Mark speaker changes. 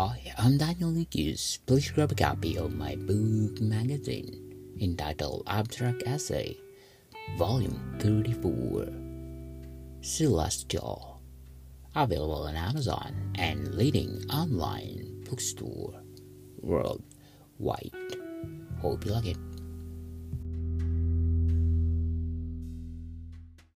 Speaker 1: Oh, Hi, I'm Daniel Lucas. Please grab a copy of my book magazine entitled Abstract Essay, Volume 34, Celestial, available on Amazon and leading online bookstore worldwide. Hope you like it.